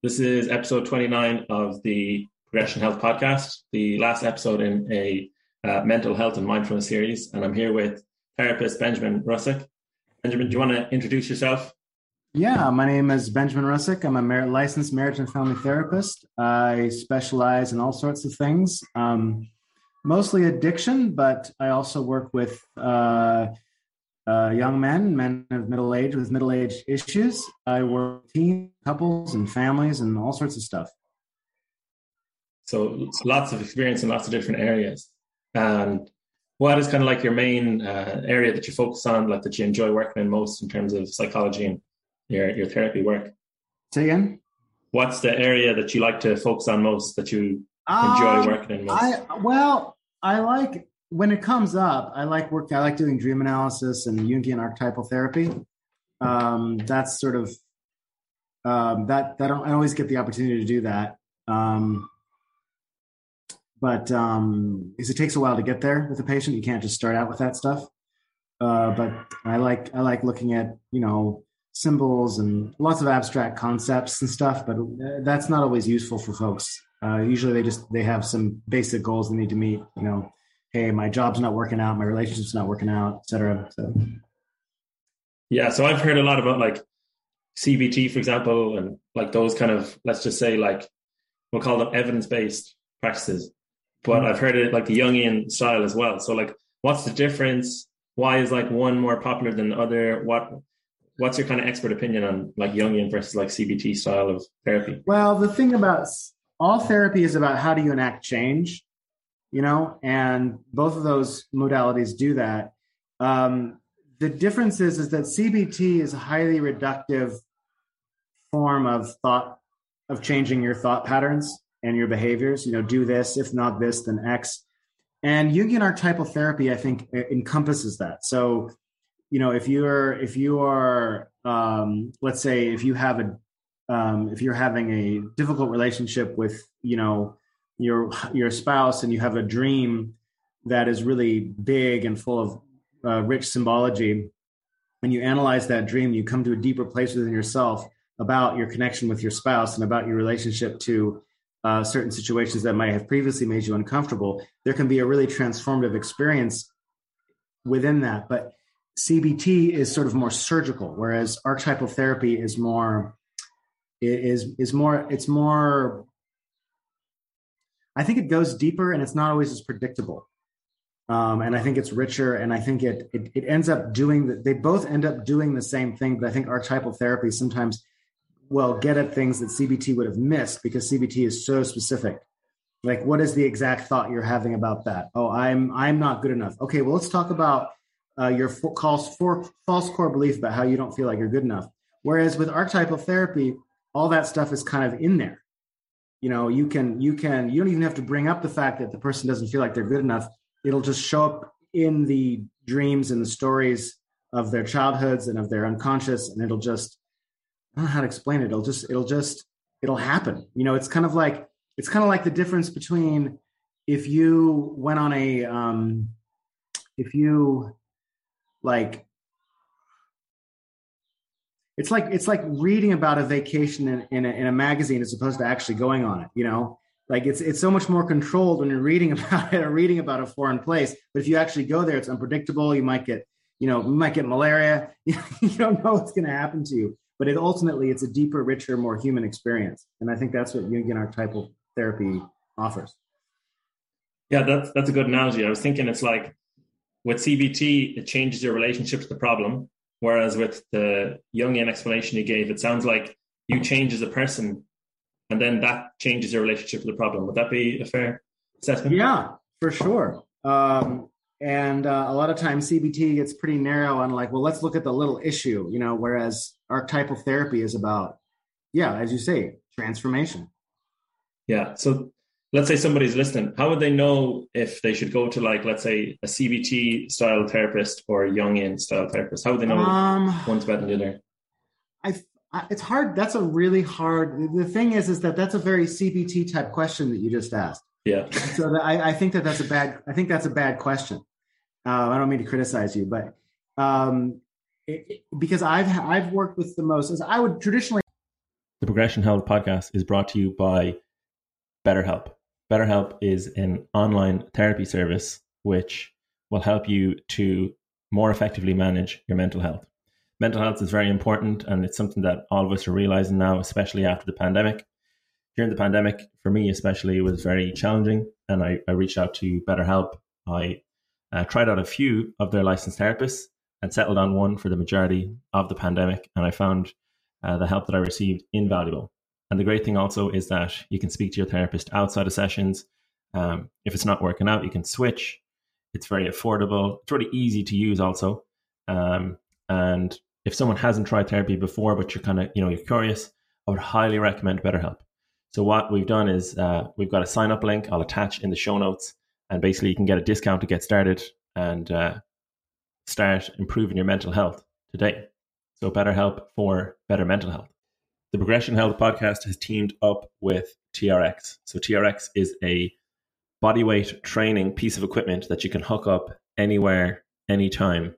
This is episode 29 of the Progression Health Podcast, the last episode in a uh, mental health and mindfulness series. And I'm here with therapist Benjamin Russack. Benjamin, do you want to introduce yourself? Yeah, my name is Benjamin Russack. I'm a licensed marriage and family therapist. I specialize in all sorts of things, um, mostly addiction, but I also work with uh, uh, young men, men of middle age with middle age issues. I work with teen couples and families and all sorts of stuff. So lots of experience in lots of different areas. And what is kind of like your main uh, area that you focus on, like that you enjoy working in most in terms of psychology and your, your therapy work? Say again? What's the area that you like to focus on most that you enjoy um, working in most? I, well, I like when it comes up, I like work. I like doing dream analysis and Jungian archetypal therapy. Um, that's sort of um, that. That I always get the opportunity to do that. Um, but um, because it takes a while to get there with a patient, you can't just start out with that stuff. Uh, but I like I like looking at you know symbols and lots of abstract concepts and stuff. But that's not always useful for folks. Uh, usually, they just they have some basic goals they need to meet. You know, hey, my job's not working out, my relationship's not working out, etc. So, yeah. So I've heard a lot about like CBT, for example, and like those kind of let's just say like we'll call them evidence based practices. But mm-hmm. I've heard it like the Jungian style as well. So like, what's the difference? Why is like one more popular than the other? What what's your kind of expert opinion on like Jungian versus like CBT style of therapy? Well, the thing about all therapy is about how do you enact change you know, and both of those modalities do that. Um, the difference is, is that CBT is a highly reductive form of thought, of changing your thought patterns and your behaviors. You know, do this, if not this, then X. And Jungian archetypal therapy, I think, encompasses that. So, you know, if you're if you are, um, let's say, if you have a, um, if you're having a difficult relationship with, you know, your your spouse and you have a dream that is really big and full of uh, rich symbology when you analyze that dream you come to a deeper place within yourself about your connection with your spouse and about your relationship to uh, certain situations that might have previously made you uncomfortable. There can be a really transformative experience within that but cbt is sort of more surgical whereas archetypal therapy is more is is more it's more I think it goes deeper and it's not always as predictable. Um, and I think it's richer, and I think it, it, it ends up doing that. They both end up doing the same thing, but I think archetypal therapy sometimes will get at things that CBT would have missed because CBT is so specific. Like, what is the exact thought you're having about that? Oh, I'm I'm not good enough. Okay, well, let's talk about uh, your false for, false core belief about how you don't feel like you're good enough. Whereas with archetypal therapy, all that stuff is kind of in there you know you can you can you don't even have to bring up the fact that the person doesn't feel like they're good enough. It'll just show up in the dreams and the stories of their childhoods and of their unconscious and it'll just i don't know how to explain it. It'll just it'll just it'll happen. You know it's kind of like it's kind of like the difference between if you went on a um if you like it's like it's like reading about a vacation in, in a, in, a, magazine as opposed to actually going on it you know? Like it's it's so much more controlled when you're reading about it or reading about a foreign place. But if you actually go there it's unpredictable. You might get you know you might get malaria. You don't know what's going to happen to you. But it ultimately it's a deeper richer more human experience. And i think that's what jungian archetypal therapy offers. Yeah that's that's a good analogy. I was thinking it's like with cbt it changes your relationship to the problem Whereas with the Jungian explanation you gave, it sounds like you change as a person and then that changes your relationship with the problem. Would that be a fair assessment? Yeah, for sure. Um, and uh, a lot of times CBT gets pretty narrow on like, well, let's look at the little issue, you know, whereas archetypal therapy is about, yeah, as you say, transformation. Yeah. So let's say somebody's listening, how would they know if they should go to like, let's say, a CBT style therapist or a Jungian style therapist? How would they know um, one's better than the other? I, I, it's hard. That's a really hard. The thing is, is that that's a very CBT type question that you just asked. Yeah. So I, I think that that's a bad. I think that's a bad question. Uh, I don't mean to criticize you, but um, it, it, because I've I've worked with the most. Is I would traditionally The Progression Health podcast is brought to you by BetterHelp. BetterHelp is an online therapy service which will help you to more effectively manage your mental health. Mental health is very important, and it's something that all of us are realizing now, especially after the pandemic. During the pandemic, for me especially, it was very challenging, and I, I reached out to BetterHelp. I uh, tried out a few of their licensed therapists and settled on one for the majority of the pandemic, and I found uh, the help that I received invaluable. And the great thing also is that you can speak to your therapist outside of sessions. Um, if it's not working out, you can switch. It's very affordable. It's really easy to use also. Um, and if someone hasn't tried therapy before, but you're kind of, you know, you're curious, I would highly recommend BetterHelp. So what we've done is uh, we've got a sign up link I'll attach in the show notes, and basically you can get a discount to get started and uh, start improving your mental health today. So BetterHelp for better mental health. The Progression Health podcast has teamed up with TRX. So TRX is a bodyweight training piece of equipment that you can hook up anywhere, anytime.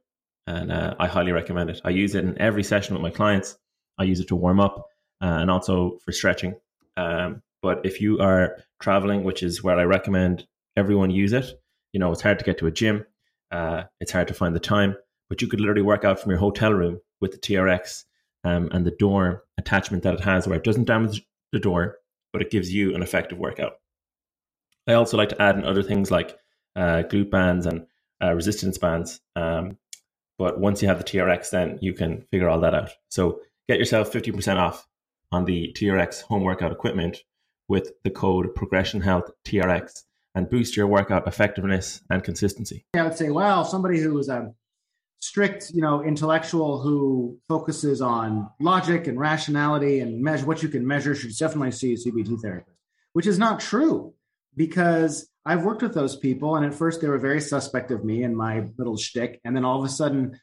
And uh, I highly recommend it. I use it in every session with my clients. I use it to warm up uh, and also for stretching. Um, but if you are traveling, which is where I recommend everyone use it, you know, it's hard to get to a gym. Uh, it's hard to find the time, but you could literally work out from your hotel room with the TRX um, and the door attachment that it has, where it doesn't damage the door, but it gives you an effective workout. I also like to add in other things like uh, glute bands and uh, resistance bands. Um, but once you have the TRX, then you can figure all that out. So get yourself 50% off on the TRX home workout equipment with the code Progression Health TRX and boost your workout effectiveness and consistency. I would say, well, somebody who is a strict, you know, intellectual who focuses on logic and rationality and measure what you can measure should definitely see a CBT therapist, which is not true because I've worked with those people, and at first they were very suspect of me and my little shtick, and then all of a sudden,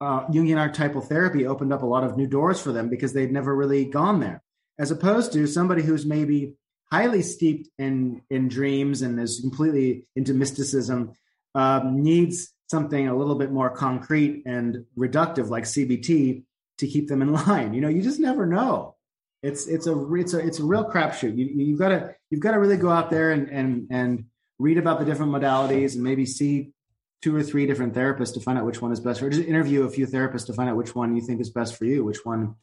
uh, Jungian archetypal therapy opened up a lot of new doors for them because they'd never really gone there, as opposed to somebody who's maybe highly steeped in in dreams and is completely into mysticism um, needs something a little bit more concrete and reductive like CBT to keep them in line. You know, you just never know. It's it's a it's a it's a real crapshoot. You you've got to you've got to really go out there and and and read about the different modalities and maybe see two or three different therapists to find out which one is best for. or just interview a few therapists to find out which one you think is best for you which one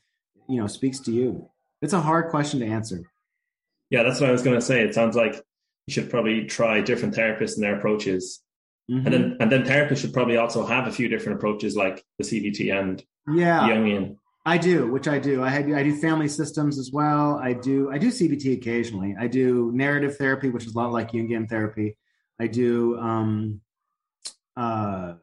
you know speaks to you it's a hard question to answer yeah that's what i was going to say it sounds like you should probably try different therapists and their approaches mm-hmm. and then and then therapists should probably also have a few different approaches like the cbt and yeah jungian I do, which I do. I had I do family systems as well. I do I do CBT occasionally. I do narrative therapy, which is a lot like Jungian therapy. I do um, uh,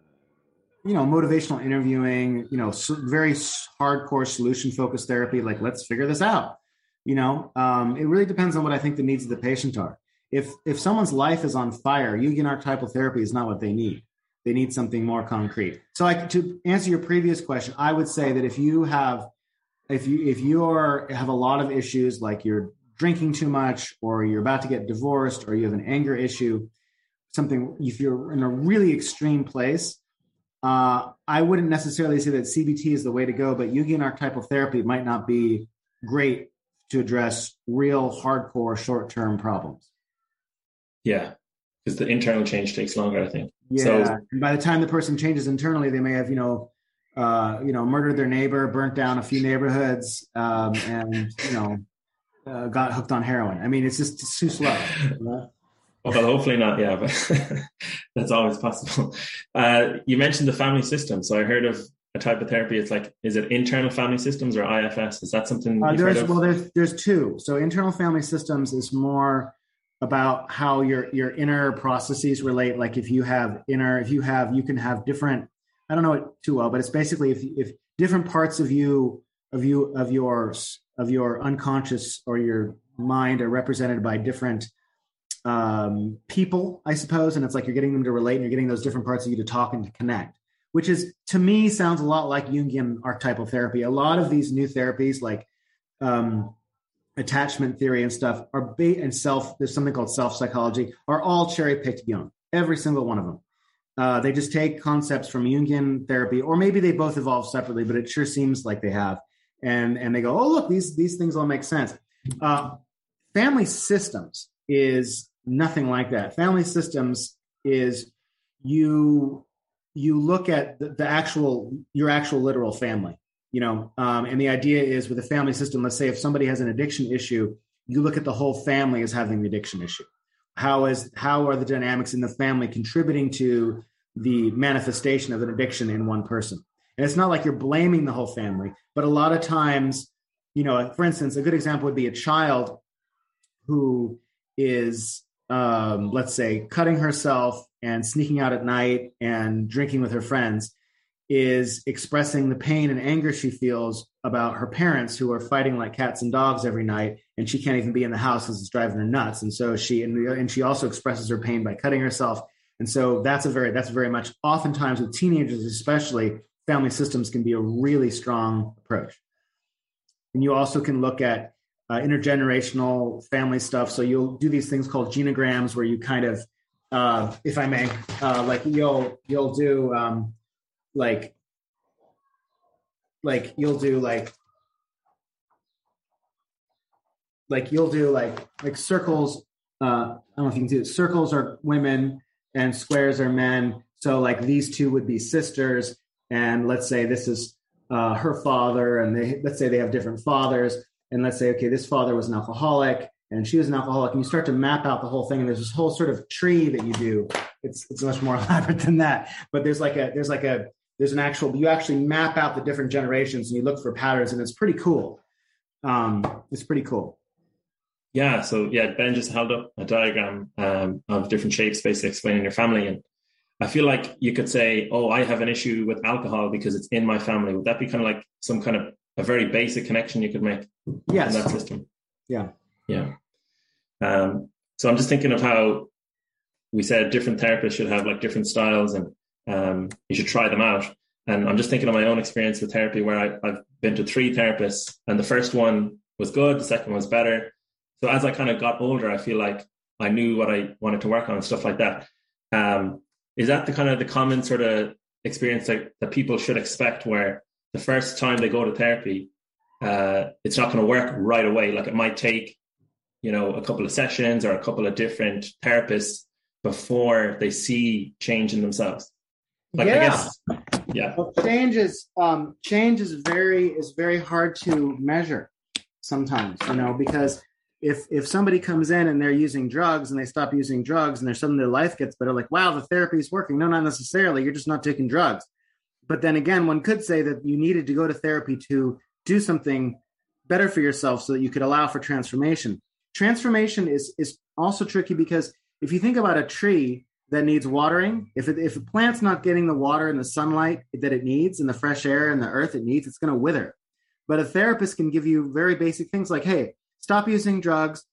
you know motivational interviewing. You know, very hardcore solution focused therapy. Like let's figure this out. You know, um, it really depends on what I think the needs of the patient are. If if someone's life is on fire, Jungian archetypal therapy is not what they need. They need something more concrete. So, I, to answer your previous question, I would say that if you have, if you if you are have a lot of issues like you're drinking too much, or you're about to get divorced, or you have an anger issue, something if you're in a really extreme place, uh, I wouldn't necessarily say that CBT is the way to go, but Jungian archetypal therapy might not be great to address real hardcore short term problems. Yeah, because the internal change takes longer, I think. Yeah. So, and by the time the person changes internally, they may have, you know, uh, you know, murdered their neighbor, burnt down a few neighborhoods, um, and you know, uh, got hooked on heroin. I mean, it's just it's too slow. Well, hopefully not. Yeah, but that's always possible. Uh, you mentioned the family system, so I heard of a type of therapy. It's like, is it internal family systems or IFS? Is that something? Uh, there's well, there's there's two. So internal family systems is more about how your your inner processes relate. Like if you have inner if you have you can have different i don't know it too well but it's basically if if different parts of you of you of yours of your unconscious or your mind are represented by different um, people i suppose. And it's like you're getting them to relate and you're getting those different parts of you to talk and to connect which is to me sounds a lot like jungian archetypal therapy. A lot of these new therapies like um, attachment theory and stuff are ba- and self there's something called self psychology are all cherry picked Jung every single one of them uh, they just take concepts from jungian therapy or maybe they both evolve separately but it sure seems like they have and and they go, oh look, these these things all make sense. Uh, family systems is nothing like that. Family systems is you you look at the, the actual your actual literal family you know um, and the idea is with a family system let's say if somebody has an addiction issue you look at the whole family as having the addiction issue. How is how are the dynamics in the family contributing to the manifestation of an addiction in one person? And it's not like you're blaming the whole family but a lot of times you know for instance a good example would be a child who is um, let's say cutting herself and sneaking out at night and drinking with her friends is expressing the pain and anger she feels about her parents who are fighting like cats and dogs every night and she can't even be in the house because it's driving her nuts. And so she and, and she also expresses her pain by cutting herself. And so that's a very that's very much oftentimes with teenagers especially family systems can be a really strong approach. And you also can look at uh, intergenerational family stuff. So you'll do these things called genograms where you kind of uh, if i may uh, like you'll you'll do um, like like you'll do like like you'll do like like circles uh i don't know if you can see it. Circles are women and squares are men. So like these two would be sisters. And let's say this is uh her father and they let's say they have different fathers. And let's say okay this father was an alcoholic and she was an alcoholic. And you start to map out the whole thing. And there's this whole sort of tree that you do. It's it's much more elaborate than that. But there's like a there's like a there's an actual you actually map out the different generations and you look for patterns and it's pretty cool. Um, it's pretty cool. Yeah so yeah ben just held up a diagram um, of different shapes basically explaining your family. And i feel like you could say oh i have an issue with alcohol because it's in my family. Would that be kind of like some kind of a very basic connection you could make yes. in that system? Yeah. Yeah. Um, so i'm just thinking of how we said different therapists should have like different styles and um, you should try them out. And I'm just thinking of my own experience with therapy where I, have been to three therapists, and the first one was good, the second one was better. So as I kind of got older, I feel like I knew what I wanted to work on and stuff like that. Um, is that the kind of the common sort of experience that, that people should expect where the first time they go to therapy, uh, it's not going to work right away. Like it might take, you know, a couple of sessions or a couple of different therapists before they see change in themselves. Like, yeah. I guess, yeah. Well, change is um, change is very is very hard to measure sometimes, you know, because if if somebody comes in and they're using drugs and they stop using drugs and their suddenly their life gets better, like wow, the therapy is working. No, not necessarily. You're just not taking drugs. But then again, one could say that you needed to go to therapy to do something better for yourself so that you could allow for transformation. Transformation is is also tricky because if you think about a tree, that needs watering, if it, if a plant's not getting the water and the sunlight that it needs and the fresh air and the earth it needs, it's going to wither. But a therapist can give you very basic things like, hey, stop using drugs,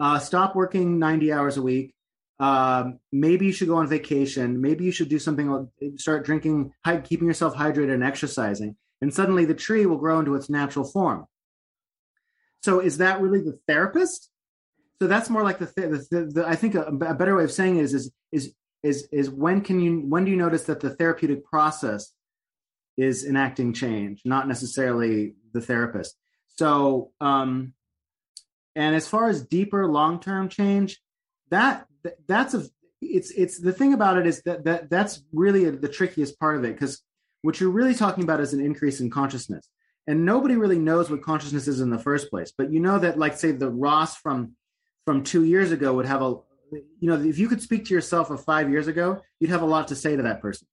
uh, stop working 90 hours a week. Um, maybe you should go on vacation. Maybe you should do something start drinking, keeping yourself hydrated and exercising. And suddenly the tree will grow into its natural form. So is that really the therapist? So that's more like the, the, the, the I think a, a, better way of saying it is, is is is is when can you when do you notice that the therapeutic process is enacting change, not necessarily the therapist. So um and as far as deeper long-term change, that that's a it's it's the thing about it is that that that's really a, the trickiest part of it because what you're really talking about is an increase in consciousness and nobody really knows what consciousness is in the first place but you know that like say the ross from from two years ago would have a you know if you could speak to yourself of five years ago you'd have a lot to say to that person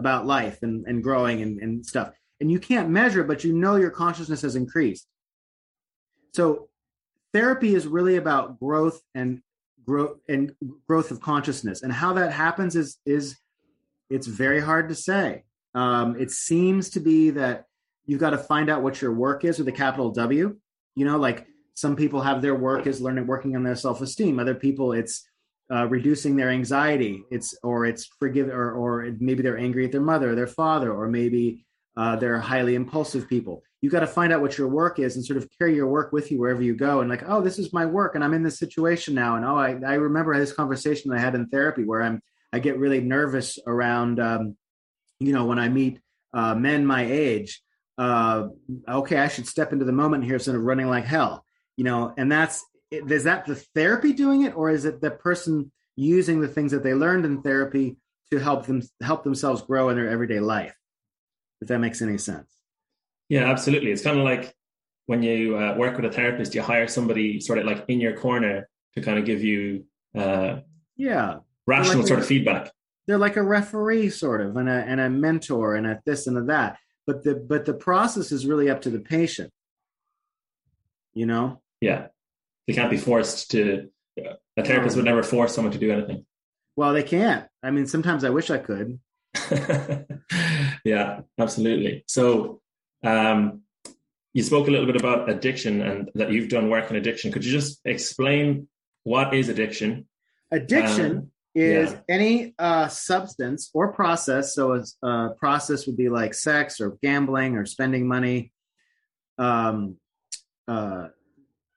about life and, and growing and, and stuff. And you can't measure but you know your consciousness has increased. So therapy is really about growth and growth and growth of consciousness. And how that happens is is it's very hard to say. Um, it seems to be that you've got to find out what your work is with a capital w. You know like some people have their work is learning working on their self-esteem. Other people it's uh, reducing their anxiety. It's or it's forgive or, or maybe they're angry at their mother or their father or maybe uh, they're highly impulsive people. You got to find out what your work is and sort of carry your work with you wherever you go. And like oh this is my work and i'm in this situation now. And oh i, I remember this conversation i had in therapy where i'm i get really nervous around um, you know when i meet uh, men my age uh, okay, I should step into the moment here instead of running like hell. You know, and that's is that the therapy doing it, or is it the person using the things that they learned in therapy to help them help themselves grow in their everyday life? If that makes any sense. Yeah, absolutely. It's kind of like when you uh, work with a therapist, you hire somebody sort of like in your corner to kind of give you uh, yeah rational like sort a, of feedback. They're like a referee, sort of, and a and a mentor, and a this and a that. But the but the process is really up to the patient. You know. Yeah, they can't be forced to. A therapist would never force someone to do anything. Well, they can't. I mean, sometimes I wish I could. yeah, absolutely. So, um, you spoke a little bit about addiction and that you've done work in addiction. Could you just explain what is addiction? Addiction um, is yeah. any uh, substance or process. So, a uh, process would be like sex or gambling or spending money um, uh,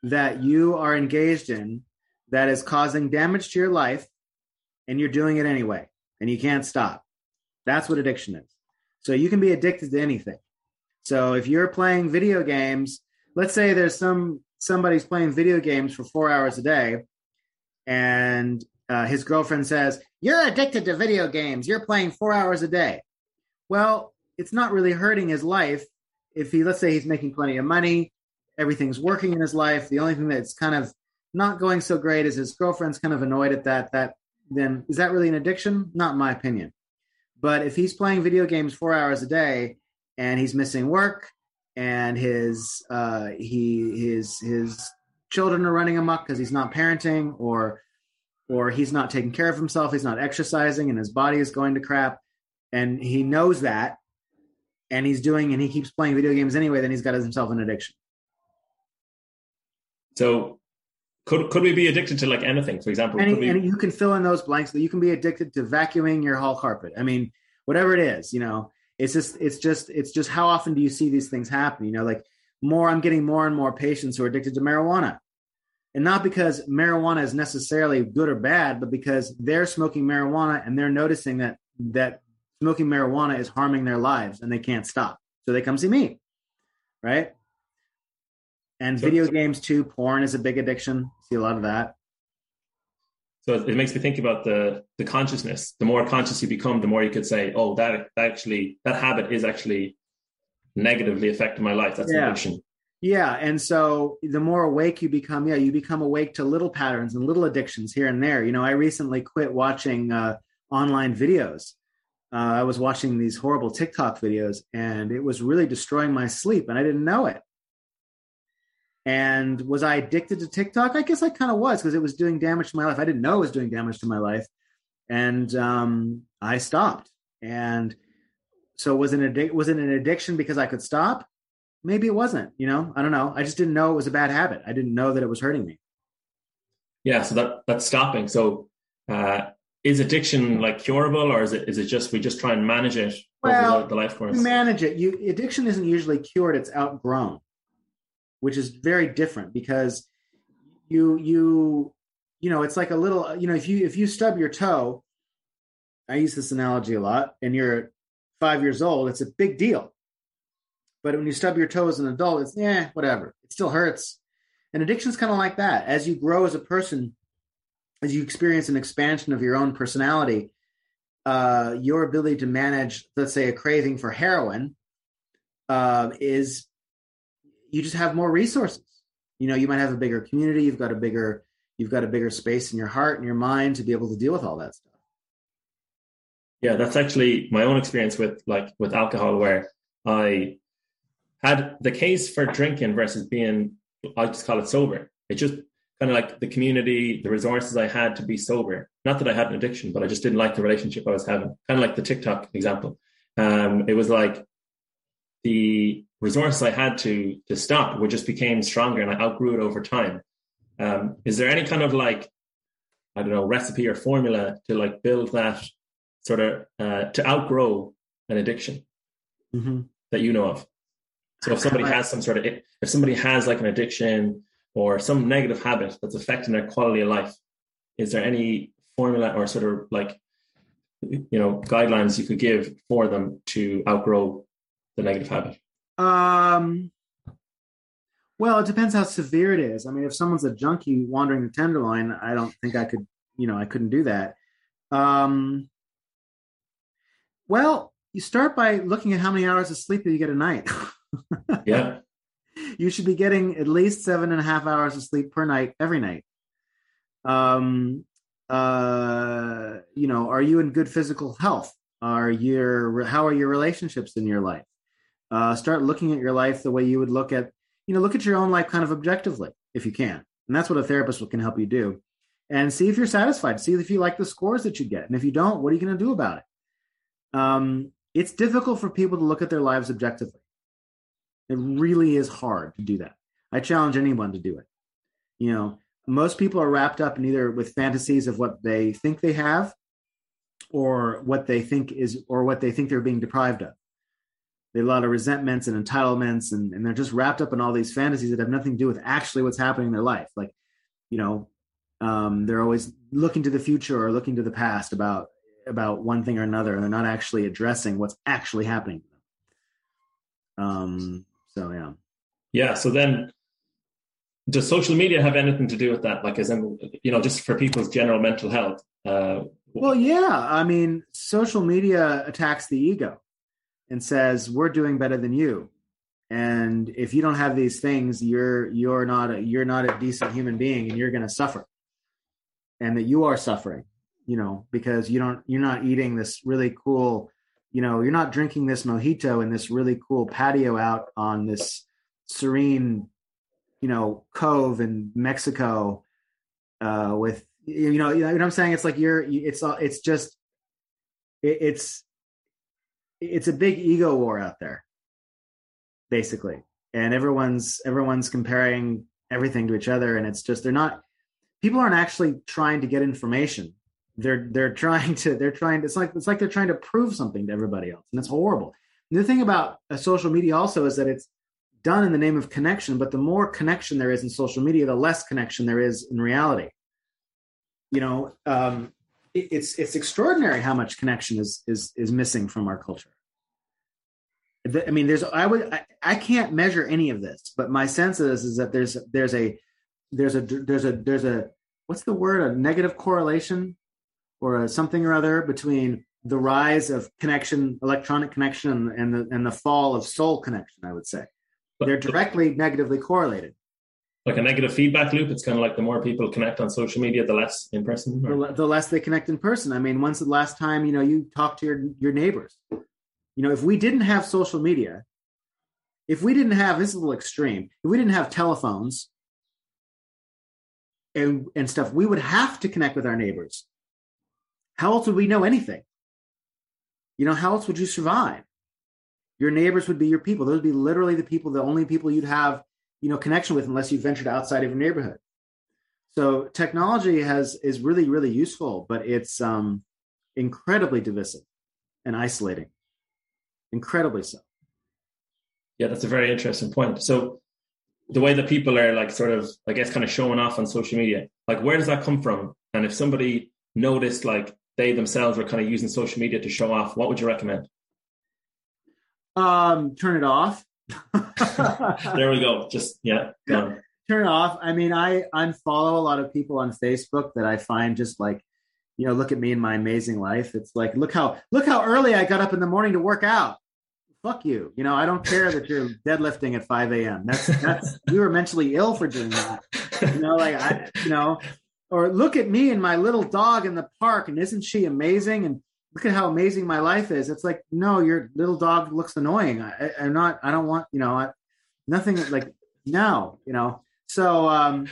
that you are engaged in that is causing damage to your life and you're doing it anyway and you can't stop. That's what addiction is. So, you can be addicted to anything. So if you're playing video games, let's say there's some somebody's playing video games for four hours a day, and uh, his girlfriend says, "You're addicted to video games. You're playing four hours a day." Well, it's not really hurting his life if he, let's say, he's making plenty of money, everything's working in his life. The only thing that's kind of not going so great is his girlfriend's kind of annoyed at that. That then is that really an addiction? Not my opinion. But if he's playing video games four hours a day and he's missing work and his uh, he his his children are running amok because he's not parenting or or he's not taking care of himself he's not exercising and his body is going to crap and he knows that and he's doing and he keeps playing video games anyway then he's got himself an addiction so could could we be addicted to like anything? For example Any, we... and you can fill in those blanks that you can be addicted to vacuuming your hall carpet. I mean whatever it is you know it's just it's just it's just how often do you see these things happen? You know like more i'm getting more and more patients who are addicted to marijuana. And not because marijuana is necessarily good or bad but because they're smoking marijuana and they're noticing that that smoking marijuana is harming their lives and they can't stop. So they come see me right and video games too porn is a big addiction see a lot of that so it makes me think about the the consciousness. The more conscious you become, the more you could say, "Oh, that, that actually that habit is actually negatively affecting my life." That's yeah. addiction. Yeah, and so the more awake you become, yeah, you become awake to little patterns and little addictions here and there. You know, I recently quit watching uh, online videos. Uh, I was watching these horrible TikTok videos, and it was really destroying my sleep, and I didn't know it. And was I addicted to TikTok? I guess I kind of was because it was doing damage to my life. I didn't know it was doing damage to my life. And um, I stopped. And so was it, an addic- was it an addiction because I could stop? Maybe it wasn't, you know, I don't know. I just didn't know it was a bad habit. I didn't know that it was hurting me. Yeah. So that that's stopping. So uh, is addiction like curable or is it, is it just, we just try and manage it well, over the, the life course? manage it. You addiction isn't usually cured. It's outgrown which is very different because you you you know it's like a little you know if you if you stub your toe i use this analogy a lot and you're five years old it's a big deal. But when you stub your toe as an adult it's yeah whatever. It still hurts. And addiction is kind of like that. As you grow as a person as you experience an expansion of your own personality uh, your ability to manage let's say a craving for heroin uh, is you just have more resources. You know, you might have a bigger community, you've got a bigger you've got a bigger space in your heart and your mind to be able to deal with all that stuff. Yeah, that's actually my own experience with like with alcohol where I had the case for drinking versus being I just call it sober. It just kind of like the community, the resources I had to be sober. Not that I had an addiction, but I just didn't like the relationship I was having. Kind of like the TikTok example. Um, it was like the resources I had to to stop, which just became stronger, and I outgrew it over time. Um, is there any kind of like I don't know recipe or formula to like build that sort of uh, to outgrow an addiction mm-hmm. that you know of? So if somebody has some sort of if somebody has like an addiction or some negative habit that's affecting their quality of life, is there any formula or sort of like you know guidelines you could give for them to outgrow the negative habit? Um, well, it depends how severe it is. I mean, if someone's a junkie wandering the tenderloin, I don't think I could, you know, I couldn't do that. Um, well, you start by looking at how many hours of sleep that you get a night. yeah. You should be getting at least seven and a half hours of sleep per night every night. Um, uh, you know, are you in good physical health? Are your how are your relationships in your life? Uh, start looking at your life the way you would look at, you know, look at your own life kind of objectively if you can, and that's what a therapist can help you do. And see if you're satisfied. See if you like the scores that you get, and if you don't, what are you going to do about it? Um, it's difficult for people to look at their lives objectively. It really is hard to do that. I challenge anyone to do it. You know, most people are wrapped up in either with fantasies of what they think they have or what they think is or what they think they're being deprived of they have a lot of resentments and entitlements and, and they're just wrapped up in all these fantasies that have nothing to do with actually what's happening in their life like you know um, they're always looking to the future or looking to the past about about one thing or another and they're not actually addressing what's actually happening to them um so yeah yeah so then does social media have anything to do with that? Like, as in, you know, just for people's general mental health? Uh, well, yeah. I mean, social media attacks the ego and says we're doing better than you, and if you don't have these things, you're you're not a, you're not a decent human being, and you're going to suffer, and that you are suffering, you know, because you don't you're not eating this really cool, you know, you're not drinking this mojito in this really cool patio out on this serene you know cove in Mexico uh, with you know you know what I'm saying. It's like you're it's it's just it, it's it's a big ego war out there, basically, and everyone's everyone's comparing everything to each other, and it's just they're not people aren't actually trying to get information. They're they're trying to they're trying it's like it's like they're trying to prove something to everybody else, and it's horrible. And the thing about a social media also is that it's done in the name of connection, but the more connection there is in social media, the less connection there is in reality. You know, um, it's it's extraordinary how much connection is is is missing from our culture. I mean, there's I would I, I can't measure any of this, but my sense is is that there's there's a there's a there's a there's a what's the word a negative correlation or a something or other between the rise of connection, electronic connection, and, and the and the fall of soul connection. I would say they're directly negatively correlated. Like a negative feedback loop. It's kind of like the more people connect on social media, the less in person. The, the, less they connect in person. I mean, when's the last time you know you talked to your your neighbors? You know, if we didn't have social media, if we didn't have this is a little extreme, if we didn't have telephones and and stuff, we would have to connect with our neighbors. How else would we know anything? You know, how else would you survive? Your neighbors would be your people. Those would be literally the people, the only people you'd have, you know, connection with unless you ventured outside of your neighborhood. So technology has is really, really useful, but it's um, incredibly divisive and isolating. Incredibly so. Yeah, that's a very interesting point. So the way that people are like sort of, I guess, kind of showing off on social media, like where does that come from? And if somebody noticed like they themselves were kind of using social media to show off, what would you recommend? Um, turn it off. there we go. Just yeah, turn off. I mean, I unfollow a lot of people on Facebook that I find just like, you know, look at me and my amazing life. It's like, look how look how early I got up in the morning to work out. Fuck you. You know, I don't care that you're deadlifting at 5 a.m. That's that's you were mentally ill for doing that. You know, like I, you know, or look at me and my little dog in the park, and isn't she amazing? And look at how amazing my life is. It's like, no, your little dog looks annoying. I, am not, I don't want, you know, I, nothing like, no, you know. So, um,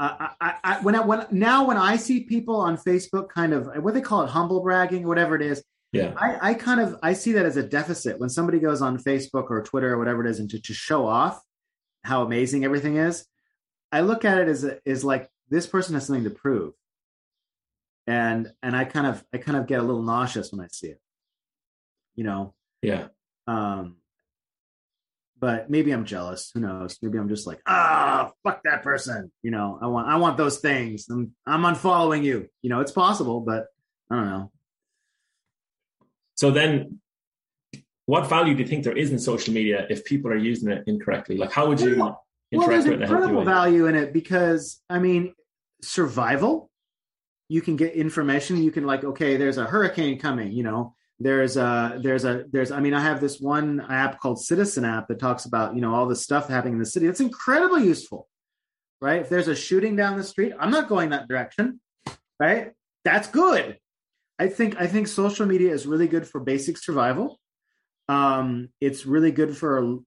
I, I, I, when I, when now when I see people on Facebook, kind of what they call it, humble bragging, whatever it is. Yeah. I, I kind of I see that as a deficit when somebody goes on Facebook or Twitter or whatever it is, and to, to show off how amazing everything is. I look at it as a, as like this person has something to prove and and I kind of I kind of get a little nauseous when I see it. You know. Yeah. Um. But maybe I'm jealous. Who knows? Maybe I'm just like, ah, fuck that person. You know, I want I want those things. I'm I'm unfollowing you. You know, it's possible, but I don't know. So then, what value do you think there is in social media if people are using it incorrectly? Like, how would you well, interact there's with in a healthy incredible value in it because I mean, survival. You can get information. You can like, okay, there's a hurricane coming. You know, there's a there's a there's. I mean, I have this one app called Citizen app that talks about you know all the stuff happening in the city. It's incredibly useful, right? If there's a shooting down the street, I'm not going that direction, right? That's good. I think I think social media is really good for basic survival. Um, it's really good for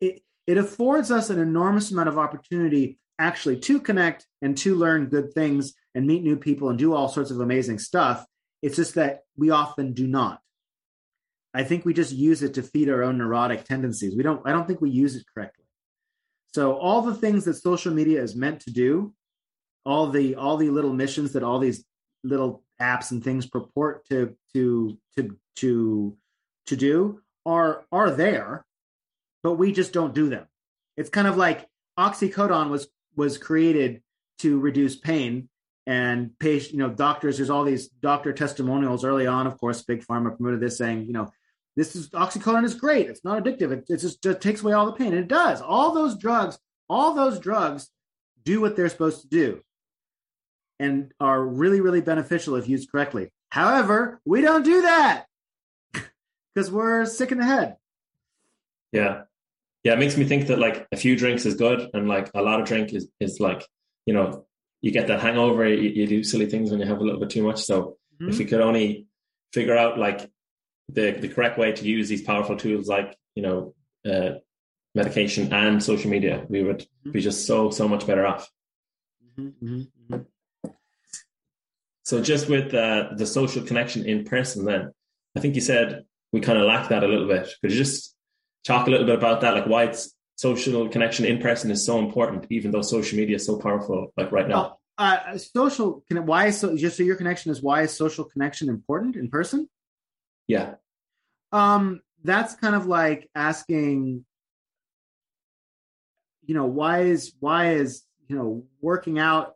it. It affords us an enormous amount of opportunity actually to connect and to learn good things and meet new people and do all sorts of amazing stuff. It's just that we often do not. I think we just use it to feed our own neurotic tendencies. We don't. I don't think we use it correctly. So all the things that social media is meant to do, all the all the little missions that all these little apps and things purport to to to to to do are are there, but we just don't do them. It's kind of like oxycodone was was created to reduce pain and patient, you know, doctors. There's all these doctor testimonials early on. Of course, big pharma promoted this, saying, you know, this is oxycodone is great. It's not addictive. It, it just, just takes away all the pain. And it does. All those drugs, all those drugs do what they're supposed to do and are really, really beneficial if used correctly. However, we don't do that because we're sick in the head. Yeah. Yeah. It makes me think that like a few drinks is good and like a lot of drink is, is like, you know, you get that hangover, you, you do silly things when you have a little bit too much. So Mhm. if we could only figure out like the, the correct way to use these powerful tools like, you know, uh, medication and social media, we would be just so, so much better off. Mhm, mhm, mhm. So just with uh, the social connection in person, then I think you said we kind of lack that a little bit. Could you just talk a little bit about that, like why it's social connection in person is so important, even though social media is so powerful, like right now? Well, uh, social. Can, why is so? Just so your connection is why is social connection important in person? Yeah, Um, that's kind of like asking, you know, why is why is you know working out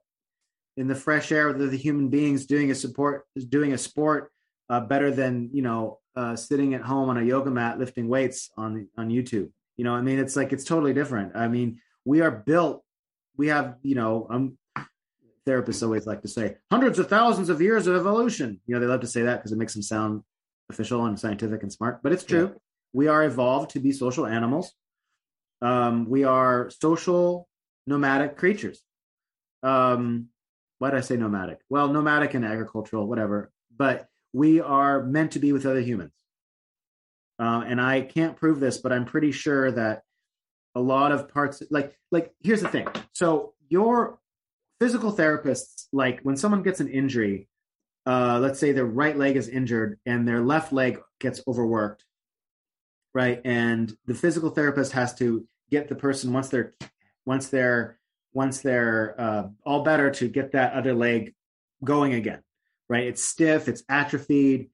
in the fresh air with the human beings doing a support doing a sport uh, better than you know uh, sitting at home on a yoga mat lifting weights on on YouTube. You know, I mean, it's like it's totally different. I mean, we are built. We have, you know, um, therapists always like to say hundreds of thousands of years of evolution. You know, they love to say that because it makes them sound official and scientific and smart, but it's true. Yeah. We are evolved to be social animals. Um, we are social nomadic creatures. Um, why did I say nomadic? Well, nomadic and agricultural, whatever. But we are meant to be with other humans. Uh, and I can't prove this, but I'm pretty sure that a lot of parts, like, like here's the thing. So your physical therapists, like when someone gets an injury, uh, let's say their right leg is injured and their left leg gets overworked, right? And the physical therapist has to get the person once they're once they're once they're uh, all better to get that other leg going again, right? It's stiff, it's atrophied.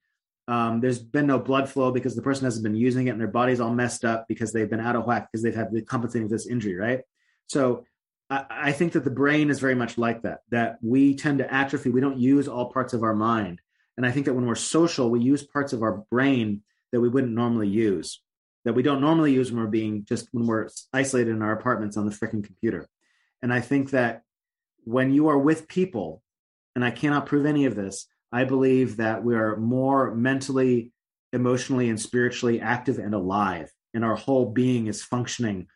Um, there's been no blood flow because the person hasn't been using it, and their body's all messed up because they've been out of whack because they've had the compensating for this injury, right? So I, I think that the brain is very much like that. That we tend to atrophy. We don't use all parts of our mind, and I think that when we're social, we use parts of our brain that we wouldn't normally use, that we don't normally use when we're being just when we're isolated in our apartments on the freaking computer. And I think that when you are with people, and I cannot prove any of this, I believe that we are more mentally, emotionally, and spiritually active and alive, and our whole being is functioning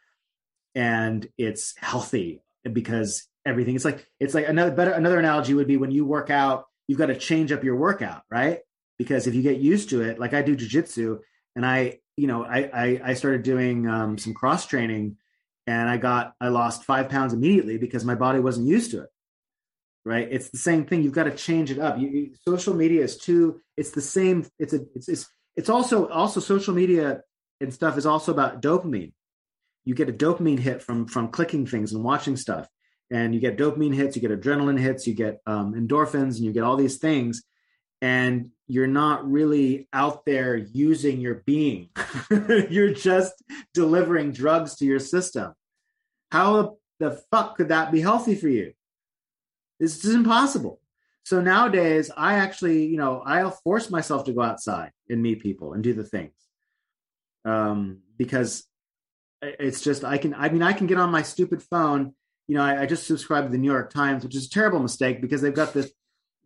and it's healthy because everything it's like it's like another better another analogy would be when you work out you've got to change up your workout right? Because if you get used to it like i do jiu-jitsu and i you know i i, I started doing um, some cross training and i got i lost five pounds immediately because my body wasn't used to it right? It's the same thing. You've got to change it up. You, you, social media is too it's the same it's a it's, it's it's also also social media and stuff is also about dopamine. You get a dopamine hit from from clicking things and watching stuff. And you get dopamine hits you get adrenaline hits you get um, endorphins and you get all these things. And you're not really out there using your being. You're just delivering drugs to your system. How the fuck could that be healthy for you this is impossible. So nowadays i actually you know i'll force myself to go outside and meet people and do the things. Um, because it's just I can I mean I can get on my stupid phone. You know, I, I just subscribed to the New York Times, which is a terrible mistake because they've got this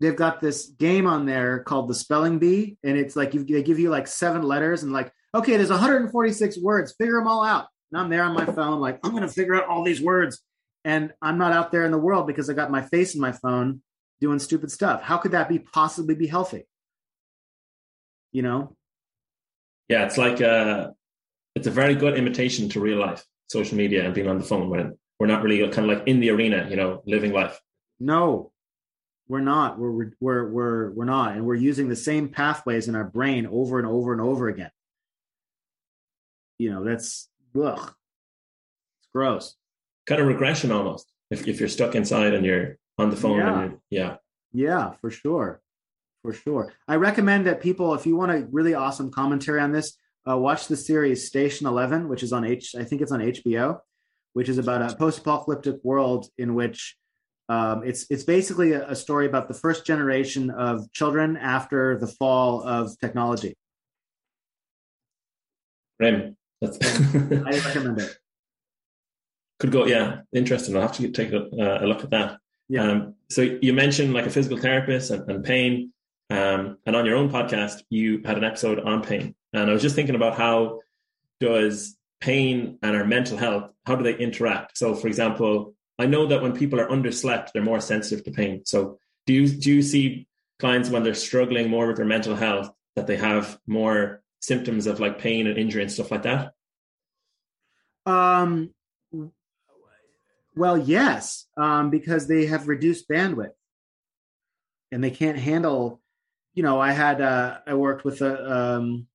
they've got this game on there called the spelling bee, and it's like you, they give you like seven letters and like okay, there's 146 words, figure them all out. And I'm there on my phone, like I'm gonna figure out all these words, and I'm not out there in the world because I got my face in my phone doing stupid stuff. How could that be possibly be healthy? You know? Yeah, it's like uh it's a very good imitation to real life, social media and being on the phone when we're not really kind of like in the arena, you know, living life. No, we're not. We're we're we're we're not, and we're using the same pathways in our brain over and over and over again. You know, that's ugh. It's gross. Kind of regression almost. If if you're stuck inside and you're on the phone, Yeah. yeah, Yeah, for sure. For sure. I recommend that people, if you want a really awesome commentary on this, uh, watch the series Station 11, which is on H, I think it's on HBO, which is about a post apocalyptic world in which um, it's, it's basically a, a story about the first generation of children after the fall of technology. Rim. That's I recommend it. Could go. Yeah, interesting. I'll have to take a, uh, a look at that. Yeah. Um, so you mentioned like a physical therapist and, and pain, um, and on your own podcast you had an episode on pain, and I was just thinking about how does pain and our mental health how do they interact? So, for example, I know that when people are underslept, they're more sensitive to pain. So, do you do you see clients when they're struggling more with their mental health that they have more symptoms of like pain and injury and stuff like that? Um, well, yes, um, because they have reduced bandwidth, and they can't handle. You know, I had uh, I worked with a, um,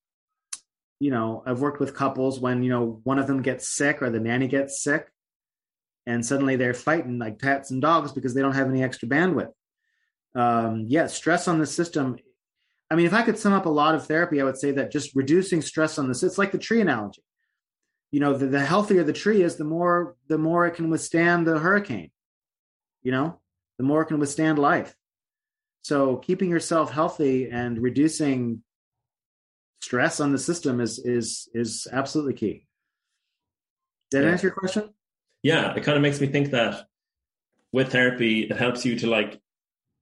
you know, I've worked with couples when you know one of them gets sick or the nanny gets sick, and suddenly they're fighting like cats and dogs because they don't have any extra bandwidth. Um, yeah, stress on the system. I mean, if I could sum up a lot of therapy, I would say that just reducing stress on this. It's like the tree analogy you know the, the healthier the tree is the more the more it can withstand the hurricane you know the more it can withstand life so keeping yourself healthy and reducing stress on the system is is is absolutely key did that Yeah. answer your question yeah, it kind of makes me think that with therapy, it helps you to like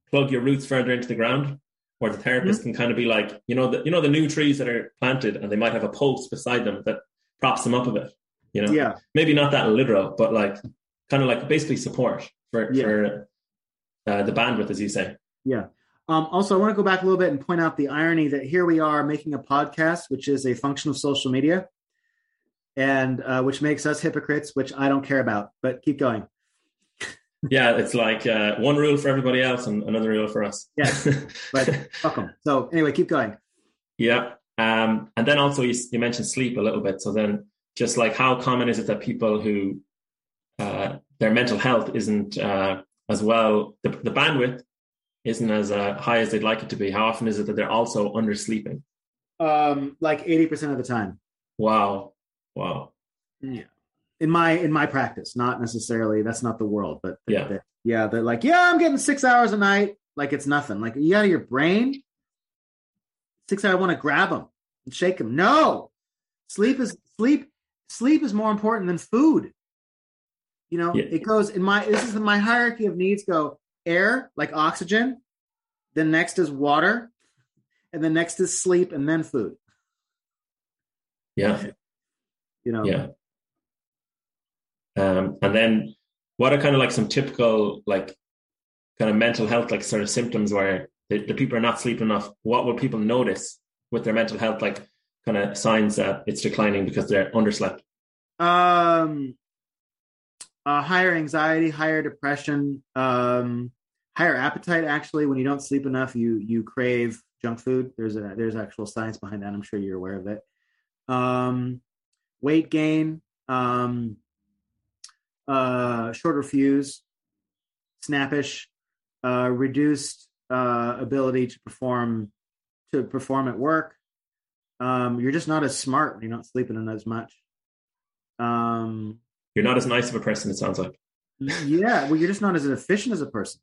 plug your roots further into the ground. Or the therapist Mm-hmm. can kind of be like, you know, the you know the new trees that are planted, and they might have a post beside them that props them up a bit. You know, yeah maybe not that literal, but like kind of like basically support for Yeah. for uh, the bandwidth, as you say. Yeah. Um, also, I want to go back a little bit and point out the irony that here we are making a podcast, which is a function of social media, and uh, which makes us hypocrites, which I don't care about. But keep going. Yeah, it's like uh, one rule for everybody else and another rule for us. Yeah, but fuck them. So anyway, keep going. Yeah. Um, and then also you, you mentioned sleep a little bit. So then just like how common is it that people who uh, their mental health isn't uh, as well, the, the bandwidth isn't as uh, high as they'd like it to be. How often is it that they're also undersleeping? Um, like eighty percent of the time. Wow. Wow. Yeah. In my in my practice, not necessarily. That's not the world, but Yeah. they're- yeah. They're like, yeah, I'm getting six hours a night. Like it's nothing. Like you out of your brain. Six hours. I want to grab them and shake them. No, sleep is sleep. Sleep is more important than food. You know, Yeah. it goes in my. This is my hierarchy of needs. Go air, like oxygen. Then next is water, and then next is sleep, and then food. Yeah. You know. Yeah. Um, and then what are kind of like some typical like kind of mental health like sort of symptoms where the, the people are not sleeping enough? What will people notice with their mental health like kind of signs that it's declining because they're underslept? Um, uh, higher anxiety, higher depression, um, higher appetite. Actually, when you don't sleep enough, you you crave junk food. There's a there's actual science behind that. I'm sure you're aware of it. Um, weight gain, um, uh, shorter fuse, snappish, uh, reduced uh, ability to perform to perform at work. Um, you're just not as smart when you're not sleeping in as much. Um, You're not as nice of a person, it sounds like. yeah, well, you're just not as efficient as a person.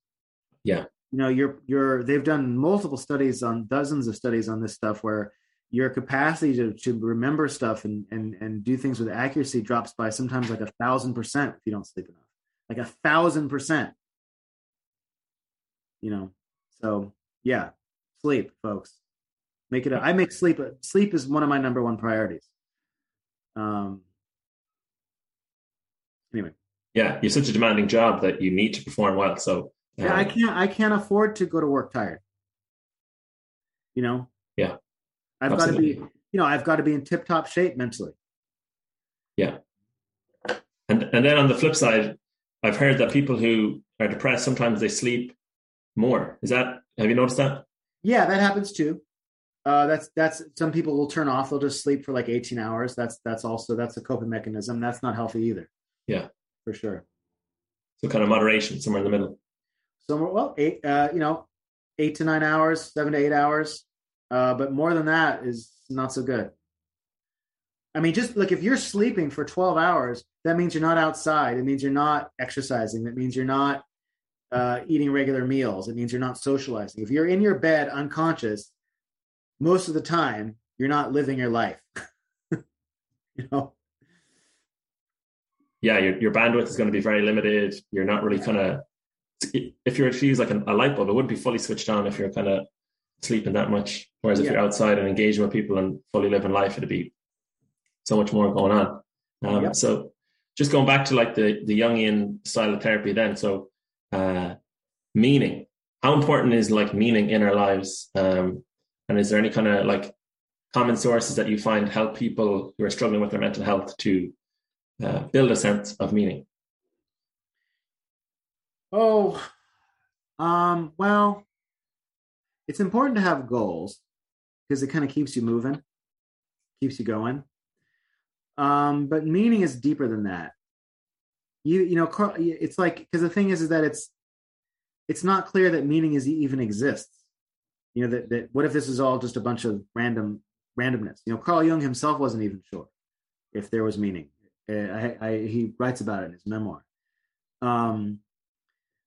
Yeah. You know, you're you're. They've done multiple studies on dozens of studies on this stuff where your capacity to, to remember stuff and, and and do things with accuracy drops by sometimes like a thousand percent if you don't sleep enough like a thousand percent you know so yeah sleep folks. Make it a, i make sleep sleep is one of my number one priorities. Um anyway. Yeah you're such a demanding job that you need to perform well so uh, yeah i can't i can't afford to go to work tired. You know? Yeah. I've got to be you know i've got to be in tip top shape mentally. Yeah. And and then on the flip side i've heard that people who are depressed sometimes they sleep more. Is that have you noticed that? Yeah that happens too. Uh, that's that's some people will turn off they'll just sleep for like 18 hours. That's that's also that's a coping mechanism. That's not healthy either. Yeah. For sure. So kind of moderation somewhere in the middle. Somewhere well eight uh, you know eight to nine hours seven to eight hours. Uh, but more than that is not so good. I mean just like if you're sleeping for 12 hours that means you're not outside. It means you're not exercising. That means you're not uh, eating regular meals. It means you're not socializing. If you're in your bed unconscious most of the time you're not living your life. You know? Yeah your, your bandwidth is going to be very limited. You're not really kind of if you're to use like a, a, light bulb it wouldn't be fully switched on if you're kind of sleeping that much. Whereas if yeah. you're outside and engaging with people and fully living life it'd be so much more going on. Um, yep. so just going back to like the the jungian style of therapy then. So uh, meaning how important is like meaning in our lives um, and is there any kind of like common sources that you find help people who are struggling with their mental health to uh, build a sense of meaning? Oh, um, well, it's important to have goals because it kind of keeps you moving, keeps you going. Um, but meaning is deeper than that. You you know, it's like because the thing is is that it's it's not clear that meaning is even exists. You know that, that what if this is all just a bunch of random randomness? You know carl jung himself wasn't even sure if there was meaning. Uh, I, I, he writes about it in his memoir. Um,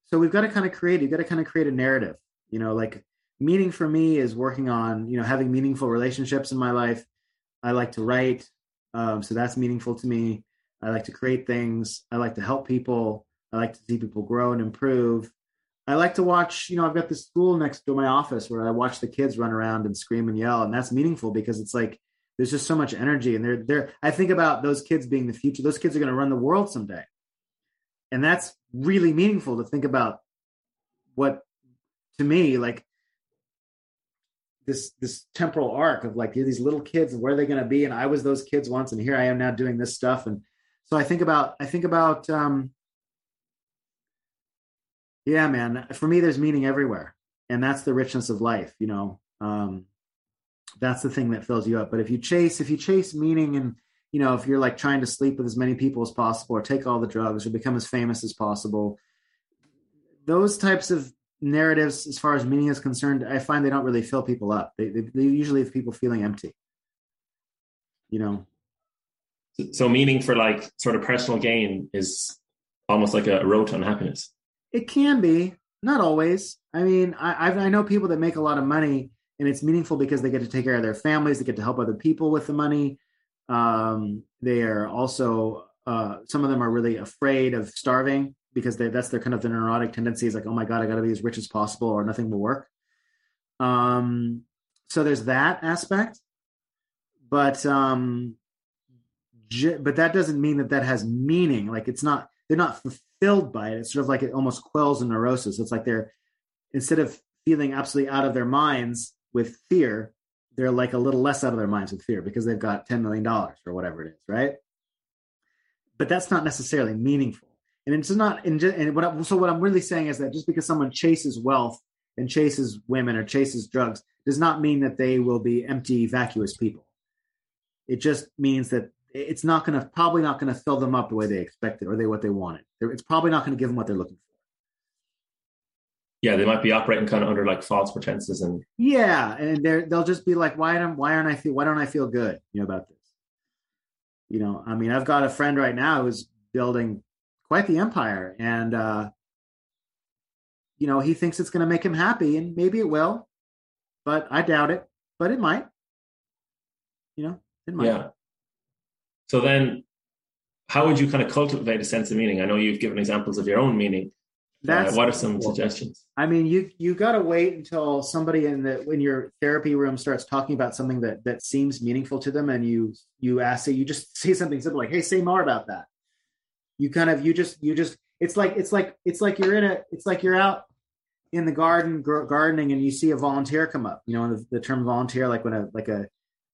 so we've got to kind of create you've got to kind of create a narrative. You know like meaning for me is working on you know having meaningful relationships in my life. I like to write um, so that's meaningful to me i like to create things i like to help people i like to see people grow and improve I like to watch, you know, I've got this school next to my office where I watch the kids run around and scream and yell. And that's meaningful because it's like there's just so much energy. And they're they're I think about those kids being the future. Those kids are gonna run the world someday. And that's really meaningful to think about what to me, like this this temporal arc of like these little kids where are they gonna be? And I was those kids once and here I am now doing this stuff. And so I think about I think about um yeah man for me there's meaning everywhere and that's the richness of life you know um that's the thing that fills you up. But if you chase if you chase meaning and you know if you're like trying to sleep with as many people as possible or take all the drugs or become as famous as possible those types of narratives as far as meaning is concerned i find they don't really fill people up. They, they, they usually have people feeling empty. You know so meaning for like sort of personal gain is almost like a road to unhappiness it can be, not always. I mean, I i know people that make a lot of money, and it's meaningful because they get to take care of their families, they get to help other people with the money. Um, they are also uh, some of them are really afraid of starving because they, that's their kind of the neurotic tendency is like, oh my god, I got to be as rich as possible, or nothing will work. Um, so there's that aspect, but um, but that doesn't mean that that has meaning. Like it's not they're not fulfilled by it. It's sort of like it almost quells a neurosis. It's like they're instead of feeling absolutely out of their minds with fear, they're like a little less out of their minds with fear because they've got $10 million or whatever it is, right? But that's not necessarily meaningful. And it's not, and what I, so what I'm really saying is that just because someone chases wealth and chases women or chases drugs does not mean that they will be empty, vacuous people. It just means that it's not going to probably not going to fill them up the way they expected or they what they wanted. It's probably not going to give them what they're looking for. Yeah, they might be operating kind of under like false pretenses and yeah, and they they'll just be like, why don't why aren't I feel why don't I feel good you know about this? You know, I mean, I've got a friend right now who's building quite the empire, and uh, you know, he thinks it's going to make him happy, and maybe it will, but I doubt it. But it might You know, it might. Yeah. So then, how would you kind of cultivate a sense of meaning? I know you've given examples of your own meaning. That's uh, what are some cool. suggestions? I mean, you you got to wait until somebody in the in your therapy room starts talking about something that that seems meaningful to them, and you you ask it. you just say something simple like, "Hey, say more about that." You kind of you just you just it's like it's like it's like you're in a it's like you're out in the garden gr- gardening and you see a volunteer come up. You know, the, the term volunteer, like when a like a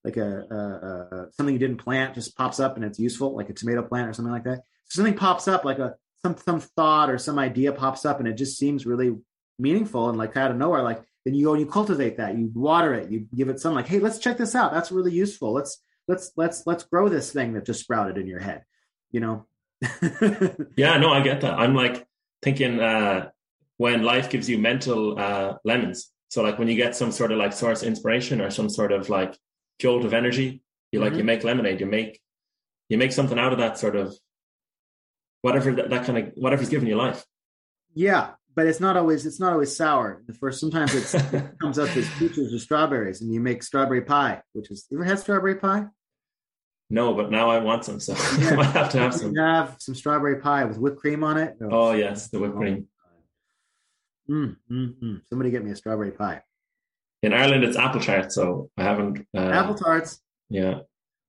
like a, uh, uh, something you didn't plant just pops up and it's useful, like a tomato plant or something like that. So something pops up, like a some some thought or some idea pops up, and it just seems really meaningful and like out of nowhere. Like then you go and you cultivate that, you water it, you give it some like, hey, let's check this out. That's really useful. Let's let's let's let's grow this thing that just sprouted in your head. You know. Yeah, no, I get that. I'm like thinking uh, when life gives you mental uh, lemons. So like when you get some sort of like source inspiration or some sort of like jolt of energy, you like Mhm. you make lemonade. You make you make something out of that sort of whatever that, that kind of whatever's giving you life. Yeah, but it's not always it's not always sour. The first sometimes it's, it comes up as peaches or strawberries, and you make strawberry pie, which is you ever had strawberry pie? No, but now I want some, so Yeah. I might have to have some. You have some strawberry pie with whipped cream on it. Oh yes, the whipped cream. Mm, mm, mm. Somebody get me a strawberry pie. In Ireland, it's apple tart, so I haven't. Uh, Apple tarts. Yeah,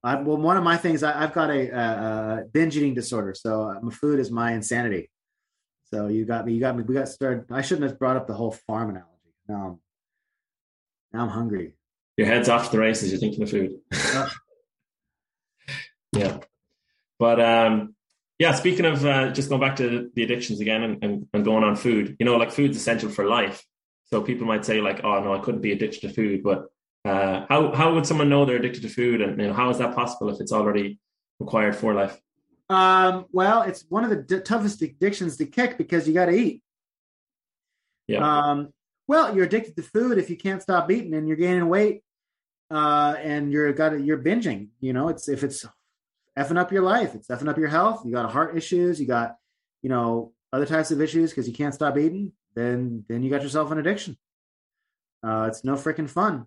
I, well, one of my things I, I've got a, uh uh binge eating disorder, so my food is my insanity. So you got me. You got me. We got started. I shouldn't have brought up the whole farm analogy. Now, I'm, now I'm hungry. your head's off to the races. You're thinking of food. Ugh. yeah, but um, yeah. Speaking of uh, just going back to the addictions again and, and, and going on food, you know, like food's essential for life. So people might say like, "Oh no, I couldn't be addicted to food," but uh, how how would someone know they're addicted to food, and you know, how is that possible if it's already required for life? Um, well, it's one of the d- toughest addictions to kick because you got to eat. Yeah. Um, well, you're addicted to food if you can't stop eating and you're gaining weight, uh, and you're got you're binging. You know, it's if it's effing up your life, it's effing up your health. You got heart issues, you got you know other types of issues because you can't stop eating. Then then you got yourself an addiction. Uh, it's no freaking fun.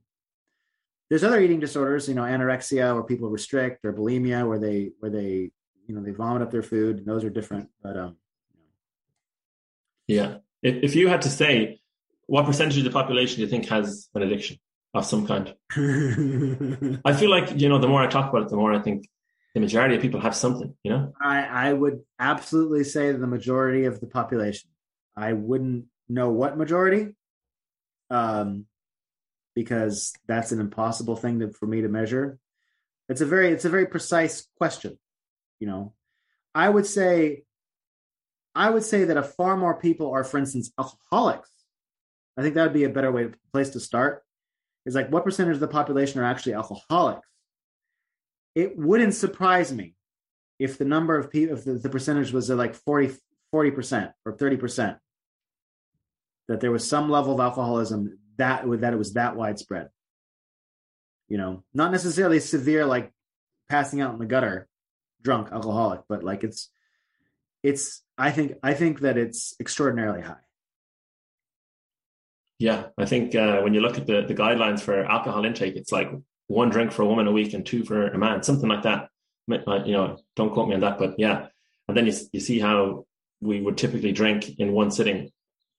There's other eating disorders, you know, anorexia where people restrict, or bulimia where they where they you know they vomit up their food. And those are different, but um, Yeah. If if you had to say, what percentage of the population do you think has an addiction of some kind? I feel like you know, the more I talk about it, the more I think the majority of people have something. You know. I I would absolutely say the majority of the population. I wouldn't know what majority, um, because that's an impossible thing to, for me to measure. It's a very it's a very precise question. You know, I would say, I would say that a far more people are, for instance, alcoholics. I think that would be a better way place to start. Is like what percentage of the population are actually alcoholics? It wouldn't surprise me if the number of people, if the, the percentage was uh, like 40, 40% or 30%, that there was some level of alcoholism that that it was that widespread. You know, not necessarily severe, like passing out in the gutter, drunk alcoholic, but like it's, it's, I think, I think that it's extraordinarily high. Yeah, I think uh, when you look at the, the guidelines for alcohol intake, it's like one drink for a woman a week and two for a man, something like that. Uh, You know, don't quote me on that, but yeah. And then you you see how we would typically drink in one sitting.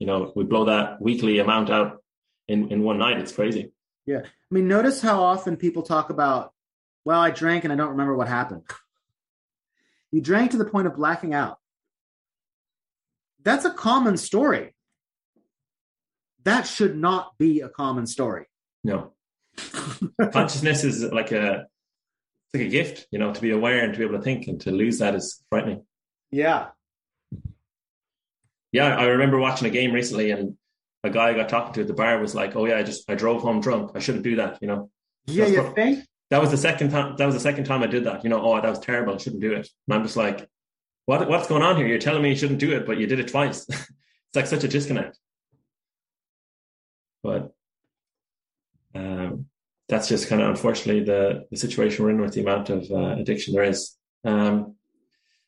You know, we blow that weekly amount out in in one night. It's crazy. Yeah. I mean, notice how often people talk about, well, I drank and I don't remember what happened. You drank to the point of blacking out. That's a common story. That should not be a common story. No, consciousness is like a like a gift. You know, to be aware and to be able to think, and to lose that is frightening. Yeah. Yeah, I remember watching a game recently, and a guy I got talking to at the bar was like, "Oh yeah, I just I drove home drunk. I shouldn't do that." You know, Yeah, you think? that was the second time. That was the second time I did that. You know, oh that was terrible. I shouldn't do it. And I'm just like, what what's going on here? You're telling me you shouldn't do it, but you did it twice. it's like such a disconnect. But um, that's just kind of unfortunately the the situation we're in with the amount of uh, addiction there is. Um,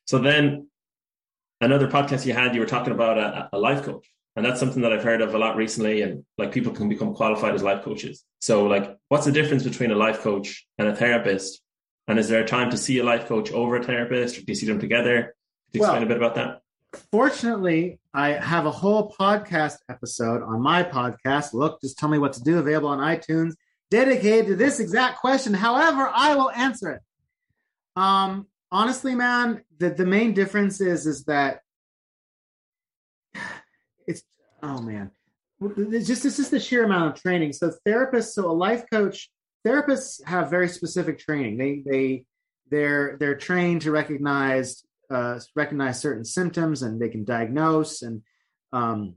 so then another podcast you had, you were talking about a, a life coach. and that's something that I've heard of a lot recently. And like people can become qualified as life coaches. So, like, what's the difference between a life coach and a therapist? And is there a time to see a life coach over a therapist, or do you see them together? Could you Well- explain a bit about that? Fortunately, I have a whole podcast episode on my podcast. Look, just tell me what to do, available on iTunes, dedicated to this exact question. However, I will answer it. Um, honestly, man, the, the main difference is is that it's oh man. It's just this is the sheer amount of training. So therapists, so a life coach, therapists have very specific training. They they they're they're trained to recognize uh, recognize certain symptoms and they can diagnose and um,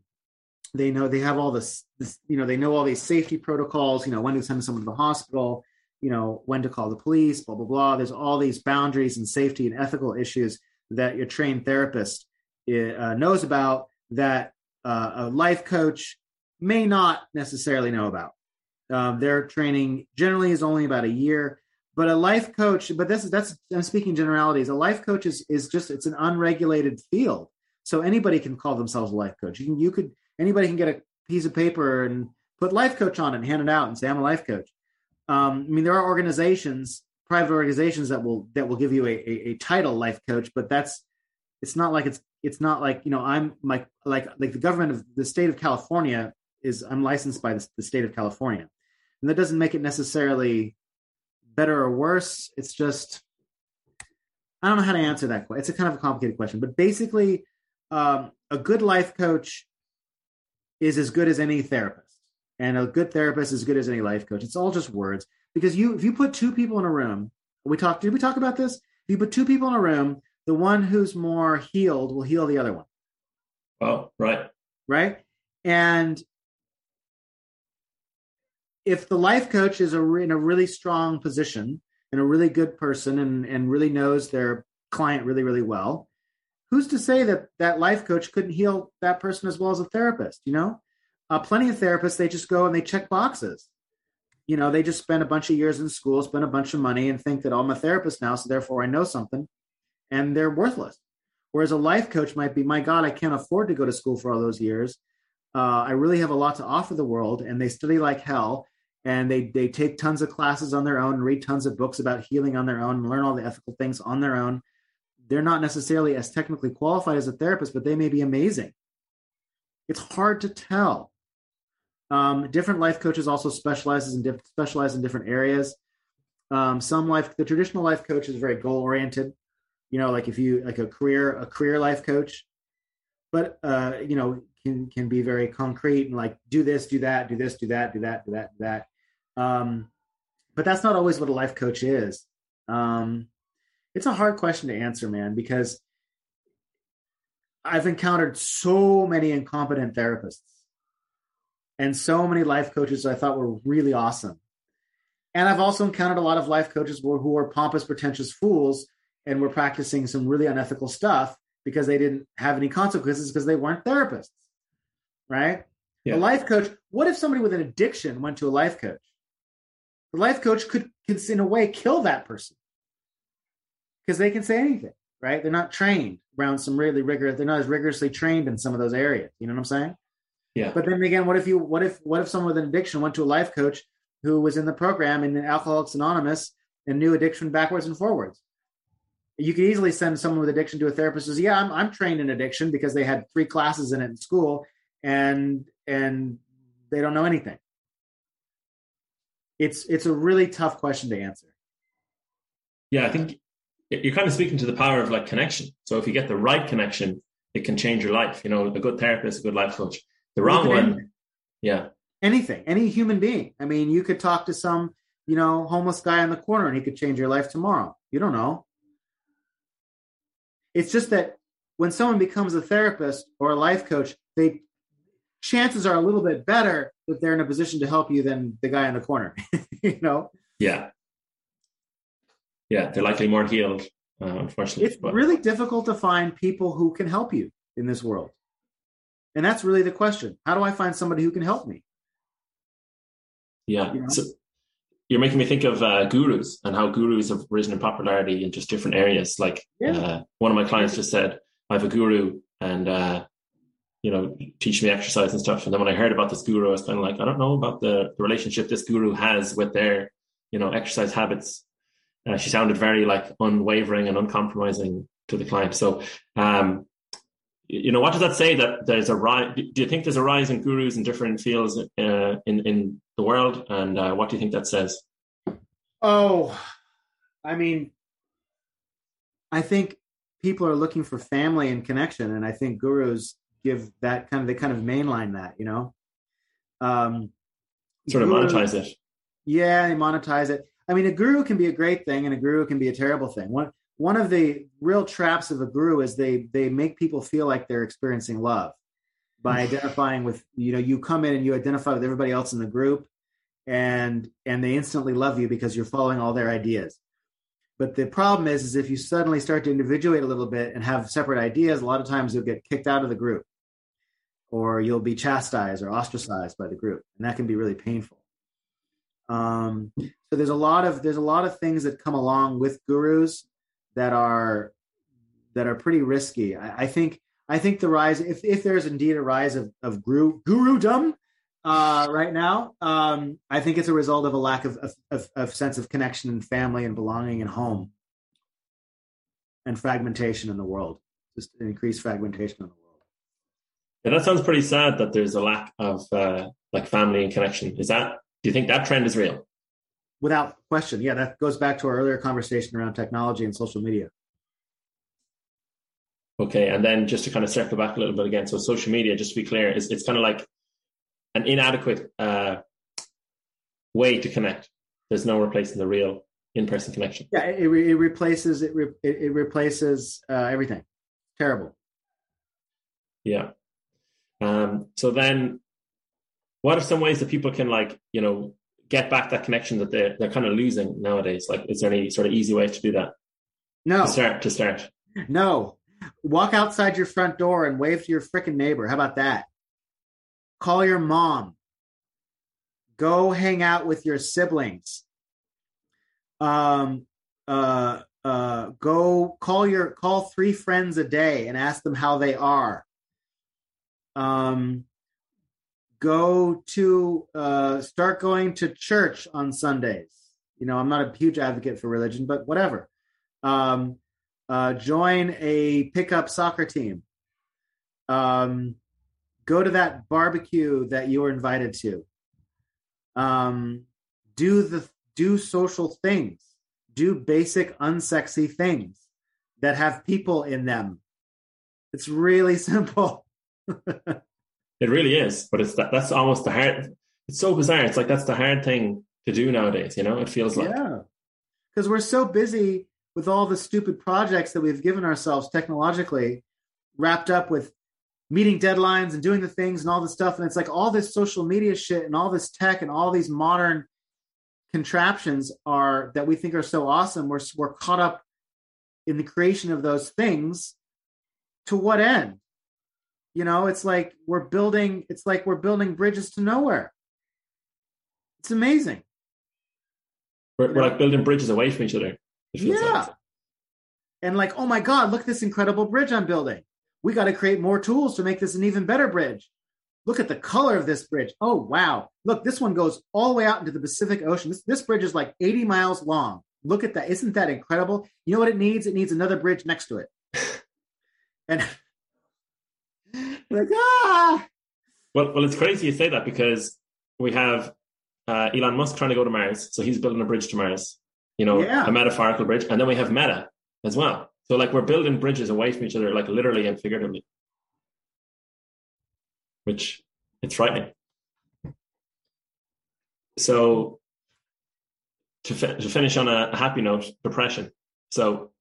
they know they have all this, this you know they know all these safety protocols you know when to send someone to the hospital you know when to call the police blah blah blah. There's all these boundaries and safety and ethical issues that your trained therapist uh, knows about that uh, a life coach may not necessarily know about. Um, their training generally is only about a year but a life coach but this is that's i'm speaking generalities. A life coach is is just it's an unregulated field. So anybody can call themselves a life coach. You can you could anybody can get a piece of paper and put life coach on it and hand it out and say i'm a life coach um, i mean there are organizations private organizations that will that will give you a, a, a title life coach but that's it's not like it's it's not like you know i'm like like like the government of the state of california is i'm licensed by the, the state of california and that doesn't make it necessarily better or worse. It's just I don't know how to answer that. question. It's a kind of a complicated question, but basically, um, a good life coach is as good as any therapist, and a good therapist is as good as any life coach. It's all just words because you if you put two people in a room, we talked. Did we talk about this? If you put two people in a room, the one who's more healed will heal the other one, Oh, right. right? And if the life coach is a, in a really strong position and a really good person and, and really knows their client really, really well, who's to say that that life coach couldn't heal that person as well as a therapist? You know, uh, plenty of therapists, they just go and they check boxes. You know, they just spend a bunch of years in school, spend a bunch of money, and think that oh, I'm a therapist now, so therefore I know something, and they're worthless. Whereas a life coach might be, my God, I can't afford to go to school for all those years. Uh, I really have a lot to offer the world, and they study like hell and they they take tons of classes on their own read tons of books about healing on their own learn all the ethical things on their own they're not necessarily as technically qualified as a therapist but they may be amazing it's hard to tell um, different life coaches also specializes in diff- specialize in different areas um, some life the traditional life coach is very goal oriented you know like if you like a career a career life coach but uh, you know can can be very concrete and like do this, do that, do this, do that, do that, do that, do that. Um, but that's not always what a life coach is. Um, it's a hard question to answer, man, because I've encountered so many incompetent therapists and so many life coaches I thought were really awesome. And I've also encountered a lot of life coaches who, are pompous, pretentious fools and were practicing some really unethical stuff because they didn't have any consequences because they weren't therapists right? Yeah. A life coach, what if somebody with an addiction went to a life coach? The life coach could, could in a way, kill that person because they can say anything, right? They're not trained around some really rigorous, they're not as rigorously trained in some of those areas. You know what I'm saying? Yeah. But then again, what if you, what if, what if someone with an addiction went to a life coach who was in the program in Alcoholics Anonymous and knew addiction backwards and forwards? You could easily send someone with addiction to a therapist who says, Yeah, I'm, I'm trained in addiction because they had three classes in it in school and and they don't know anything it's it's a really tough question to answer Yeah, I think you're kind of speaking to the power of like connection. So if you get the right connection, it can change your life. You know, a good therapist, a good life coach. The wrong one, yeah, anything. Any human being. I mean you could talk to some you know homeless guy on the corner and he could change your life tomorrow. You don't know. It's just that when someone becomes a therapist or a life coach they chances are a little bit better that they're in a position to help you than the guy in the corner you know? Yeah, yeah. They're likely more healed, uh, unfortunately. it's really difficult to find people who can help you in this world and that's really the question how do i find somebody who can help me Yeah. you know? So you're making me think of uh, gurus and how gurus have risen in popularity in just different areas. Like Yeah. uh, one of my clients just said, I have a guru and uh, you know, teach me exercise and stuff. And then when I heard about this guru, I was kind of like, I don't know about the, the relationship this guru has with their, you know, exercise habits. Uh, she sounded very like unwavering and uncompromising to the client. So, um, you know, what does that say that there's a rise? Do you think there's a rise in gurus in different fields uh, in in the world? And uh, what do you think that says? Oh, I mean, I think people are looking for family and connection, and I think gurus give that kind of they kind of mainline that, you know. Um, sort of gurus, monetize it. Yeah, they monetize it. I mean, a guru can be a great thing, and a guru can be a terrible thing. One one of the real traps of a guru is they they make people feel like they're experiencing love by identifying with you know you come in and you identify with everybody else in the group and and they instantly love you because you're following all their ideas. But the problem is is if you suddenly start to individuate a little bit and have separate ideas a lot of times you'll get kicked out of the group or you'll be chastised or ostracized by the group and that can be really painful. Um, so there's a lot of there's a lot of things that come along with gurus that are that are pretty risky. I, I think I think the rise, if if there's indeed a rise of of guru gurudom uh, right now, um, I think it's a result of a lack of, of, of, sense of connection and family and belonging and home, and fragmentation in the world, just increased fragmentation in the world. Yeah, that sounds pretty sad. That there's a lack of uh, like family and connection. Is that? Do you think that trend is real? Without question. Yeah, that goes back to our earlier conversation around technology and social media. Okay, and then just to kind of circle back a little bit again, so social media, just to be clear, is it's kind of like an inadequate uh, way to connect. There's no replacing the real in-person connection. Yeah, it, it replaces it. Re, it, replaces uh, everything. Terrible. Yeah. Um, so then, what are some ways that people can like you know get back that connection that they're they're kind of losing nowadays? Like, is there any sort of easy way to do that? No. To start to start. No. Walk outside your front door and wave to your freaking neighbor. How about that? Call your mom. Go hang out with your siblings. Um uh uh go call your call three friends a day and ask them how they are. Um go to uh, start going to church on Sundays. You know, I'm not a huge advocate for religion, but whatever. Um, uh, join a pickup soccer team. Um, go to that barbecue that you were invited to. Um, do the do social things. Do basic unsexy things that have people in them. It's really simple. It really is, but it's that that's almost the hard. It's so bizarre. It's like that's the hard thing to do nowadays. You know, it feels like yeah, because we're so busy with all the stupid projects that we've given ourselves technologically, wrapped up with meeting deadlines and doing the things and all this stuff. And it's like all this social media shit and all this tech and all these modern contraptions are that we think are so awesome. We're we're caught up in the creation of those things. To what end? You know, it's like we're building. It's like we're building bridges to nowhere. It's amazing. We're, we're like building bridges away from each other. Yeah. Like. And like, oh my God, look at this incredible bridge I'm building. We got to create more tools to make this an even better bridge. Look at the color of this bridge. Oh, wow. Look, this one goes all the way out into the Pacific Ocean. This, this bridge is like 80 miles long. Look at that. Isn't that incredible? You know what it needs? It needs another bridge next to it. and like ah. Well, well, it's crazy you say that because we have uh, Elon Musk trying to go to Mars, so he's building a bridge to Mars. You know, yeah. a metaphorical bridge, and then we have Meta as well. So like we're building bridges away from each other, like literally and figuratively, which it's frightening. So to, fi- to finish on a, a happy note, depression. So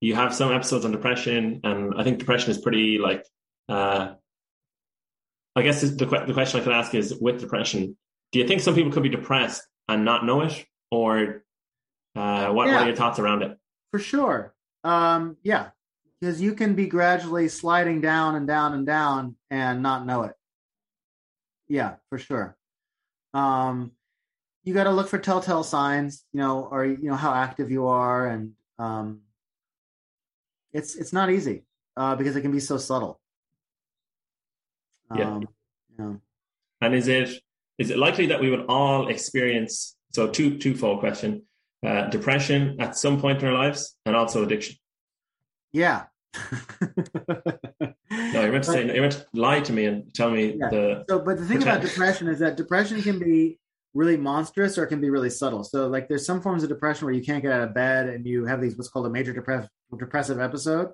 you have some episodes on depression, and I think depression is pretty like uh, I guess the, the question I could ask is with depression, do you think some people could be depressed and not know it? Or uh, what, yeah, what, are your thoughts around it? For sure. Um, yeah, because you can be gradually sliding down and down and down and not know it. Yeah, for sure. Um, you got to look for telltale signs, you know, or you know how active you are, and um, it's it's not easy uh, because it can be so subtle. Yeah. Um, yeah. And is it is it likely that we would all experience so two twofold question uh, depression at some point in our lives and also addiction? Yeah. No, you meant to say you meant to lie to me and tell me Yeah. the So, but the thing about depression is that depression can be really monstrous or it can be really subtle. So, like, there's some forms of depression where you can't get out of bed and you have these what's called a major depress- depressive episode,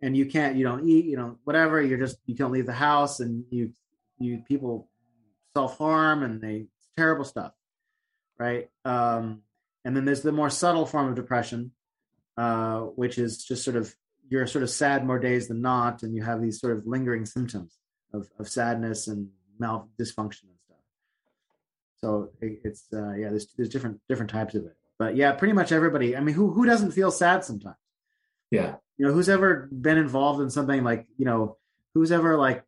and you can't, you don't eat, you know, whatever. You're just you can't leave the house, and you you people self harm and they terrible stuff, right? Um, and then there's the more subtle form of depression, uh, which is just sort of you're sort of sad more days than not, and you have these sort of lingering symptoms of, of sadness and mal dysfunction and stuff. So it, it's uh, yeah, there's there's different different types of it, but yeah, pretty much everybody. I mean, who who doesn't feel sad sometimes? yeah You know, who's ever been involved in something like you know, who's ever like,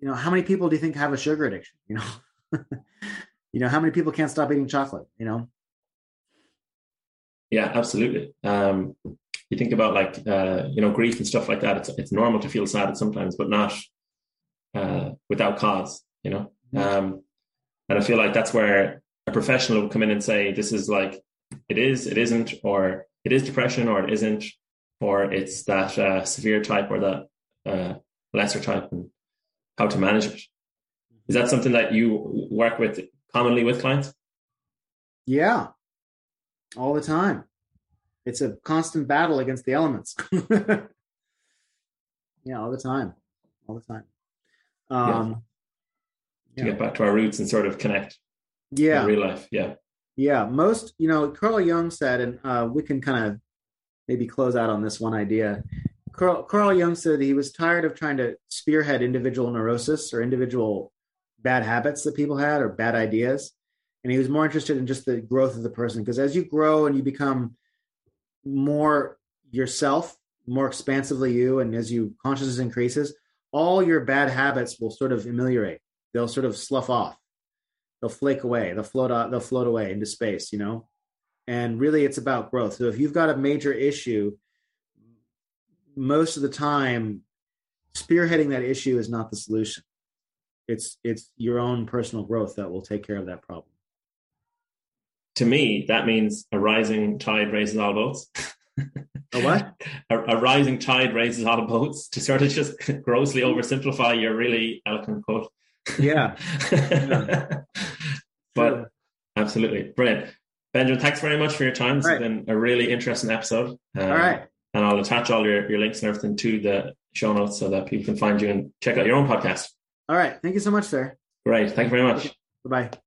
you know, how many people do you think have a sugar addiction? You know, you know, how many people can't stop eating chocolate? You know, yeah absolutely. Um, you think about like uh, you know grief and stuff like that. It's it's normal to feel sad sometimes, but not uh, without cause. You know, um, and I feel like that's where a professional will come in and say this is like it is, it isn't, or it is depression, or it isn't, or it's that uh, severe type or that uh, lesser type, and how to manage it. Is that something that you work with commonly with clients? yeah, all the time. It's a constant battle against the elements. yeah, all the time, all the time. Um, To get back to our roots and sort of connect yeah. in real life. Yeah. Yeah, most, you know, Carl Jung said, and uh, we can kind of maybe close out on this one idea. Carl, Carl Jung said he was tired of trying to spearhead individual neurosis or individual bad habits that people had or bad ideas. And he was more interested in just the growth of the person. Because as you grow and you become more yourself, more expansively you, and as you consciousness increases, all your bad habits will sort of ameliorate. They'll sort of slough off they'll flake away they'll float out they'll float away into space you know and really it's about growth. So if you've got a major issue most of the time spearheading that issue is not the solution. It's it's your own personal growth that will take care of that problem. To me, that means a rising tide raises all boats. a what? A, a rising tide raises all boats to sort of just grossly oversimplify your really eloquent quote. yeah. But absolutely. Brilliant. Benjamin, thanks very much for your time. It's right. been a really interesting episode. Um, all right And I'll attach all your, your links and everything to the show notes so that people can find you and check out your own podcast. all right thank you so much sir Great. Thank you very much. bye-bye